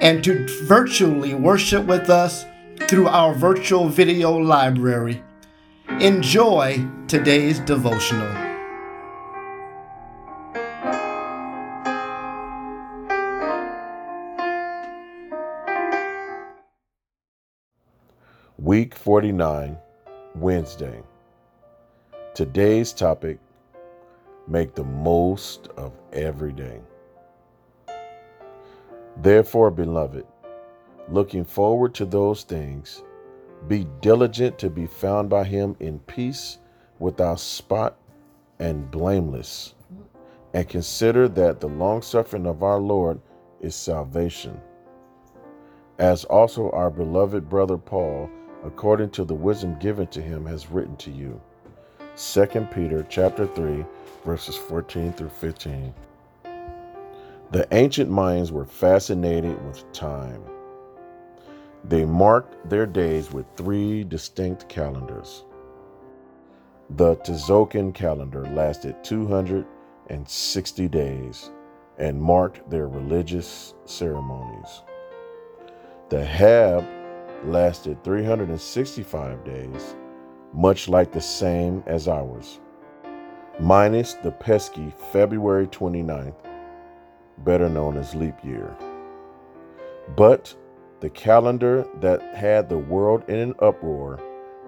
and to virtually worship with us through our virtual video library. Enjoy today's devotional. Week 49, Wednesday. Today's topic Make the most of every day. Therefore, beloved, looking forward to those things, be diligent to be found by him in peace, without spot and blameless, and consider that the longsuffering of our Lord is salvation. As also our beloved brother Paul, according to the wisdom given to him, has written to you. 2 Peter chapter 3, verses 14 through 15. The ancient Mayans were fascinated with time. They marked their days with three distinct calendars. The Tzolk'in calendar lasted 260 days and marked their religious ceremonies. The Haab lasted 365 days, much like the same as ours, minus the pesky February 29th better known as leap year. But the calendar that had the world in an uproar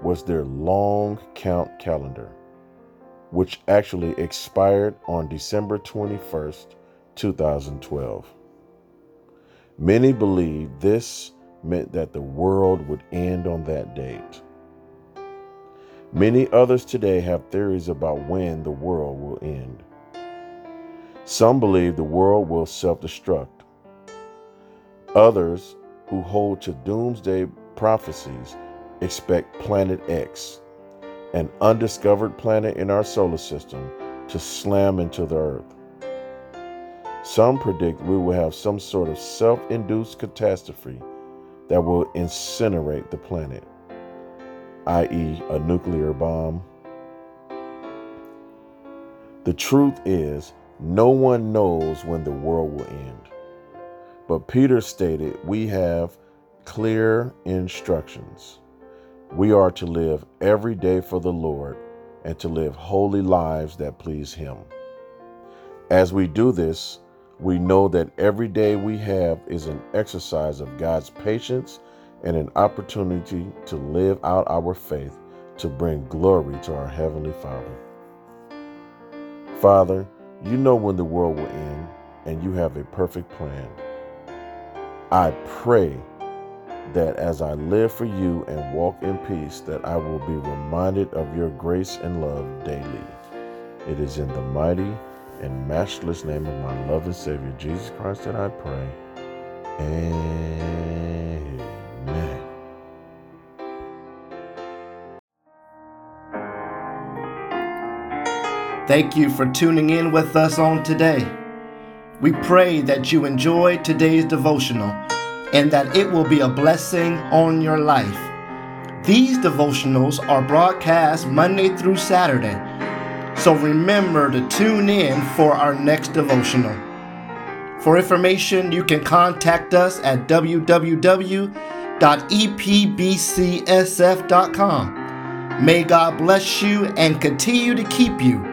was their long count calendar, which actually expired on December 21st, 2012. Many believe this meant that the world would end on that date. Many others today have theories about when the world will end. Some believe the world will self destruct. Others, who hold to doomsday prophecies, expect Planet X, an undiscovered planet in our solar system, to slam into the Earth. Some predict we will have some sort of self induced catastrophe that will incinerate the planet, i.e., a nuclear bomb. The truth is, no one knows when the world will end. But Peter stated, We have clear instructions. We are to live every day for the Lord and to live holy lives that please Him. As we do this, we know that every day we have is an exercise of God's patience and an opportunity to live out our faith to bring glory to our Heavenly Father. Father, you know when the world will end, and you have a perfect plan. I pray that as I live for you and walk in peace, that I will be reminded of your grace and love daily. It is in the mighty and matchless name of my loving Savior, Jesus Christ, that I pray. Amen. Thank you for tuning in with us on today. We pray that you enjoy today's devotional and that it will be a blessing on your life. These devotionals are broadcast Monday through Saturday, so remember to tune in for our next devotional. For information, you can contact us at www.epbcsf.com. May God bless you and continue to keep you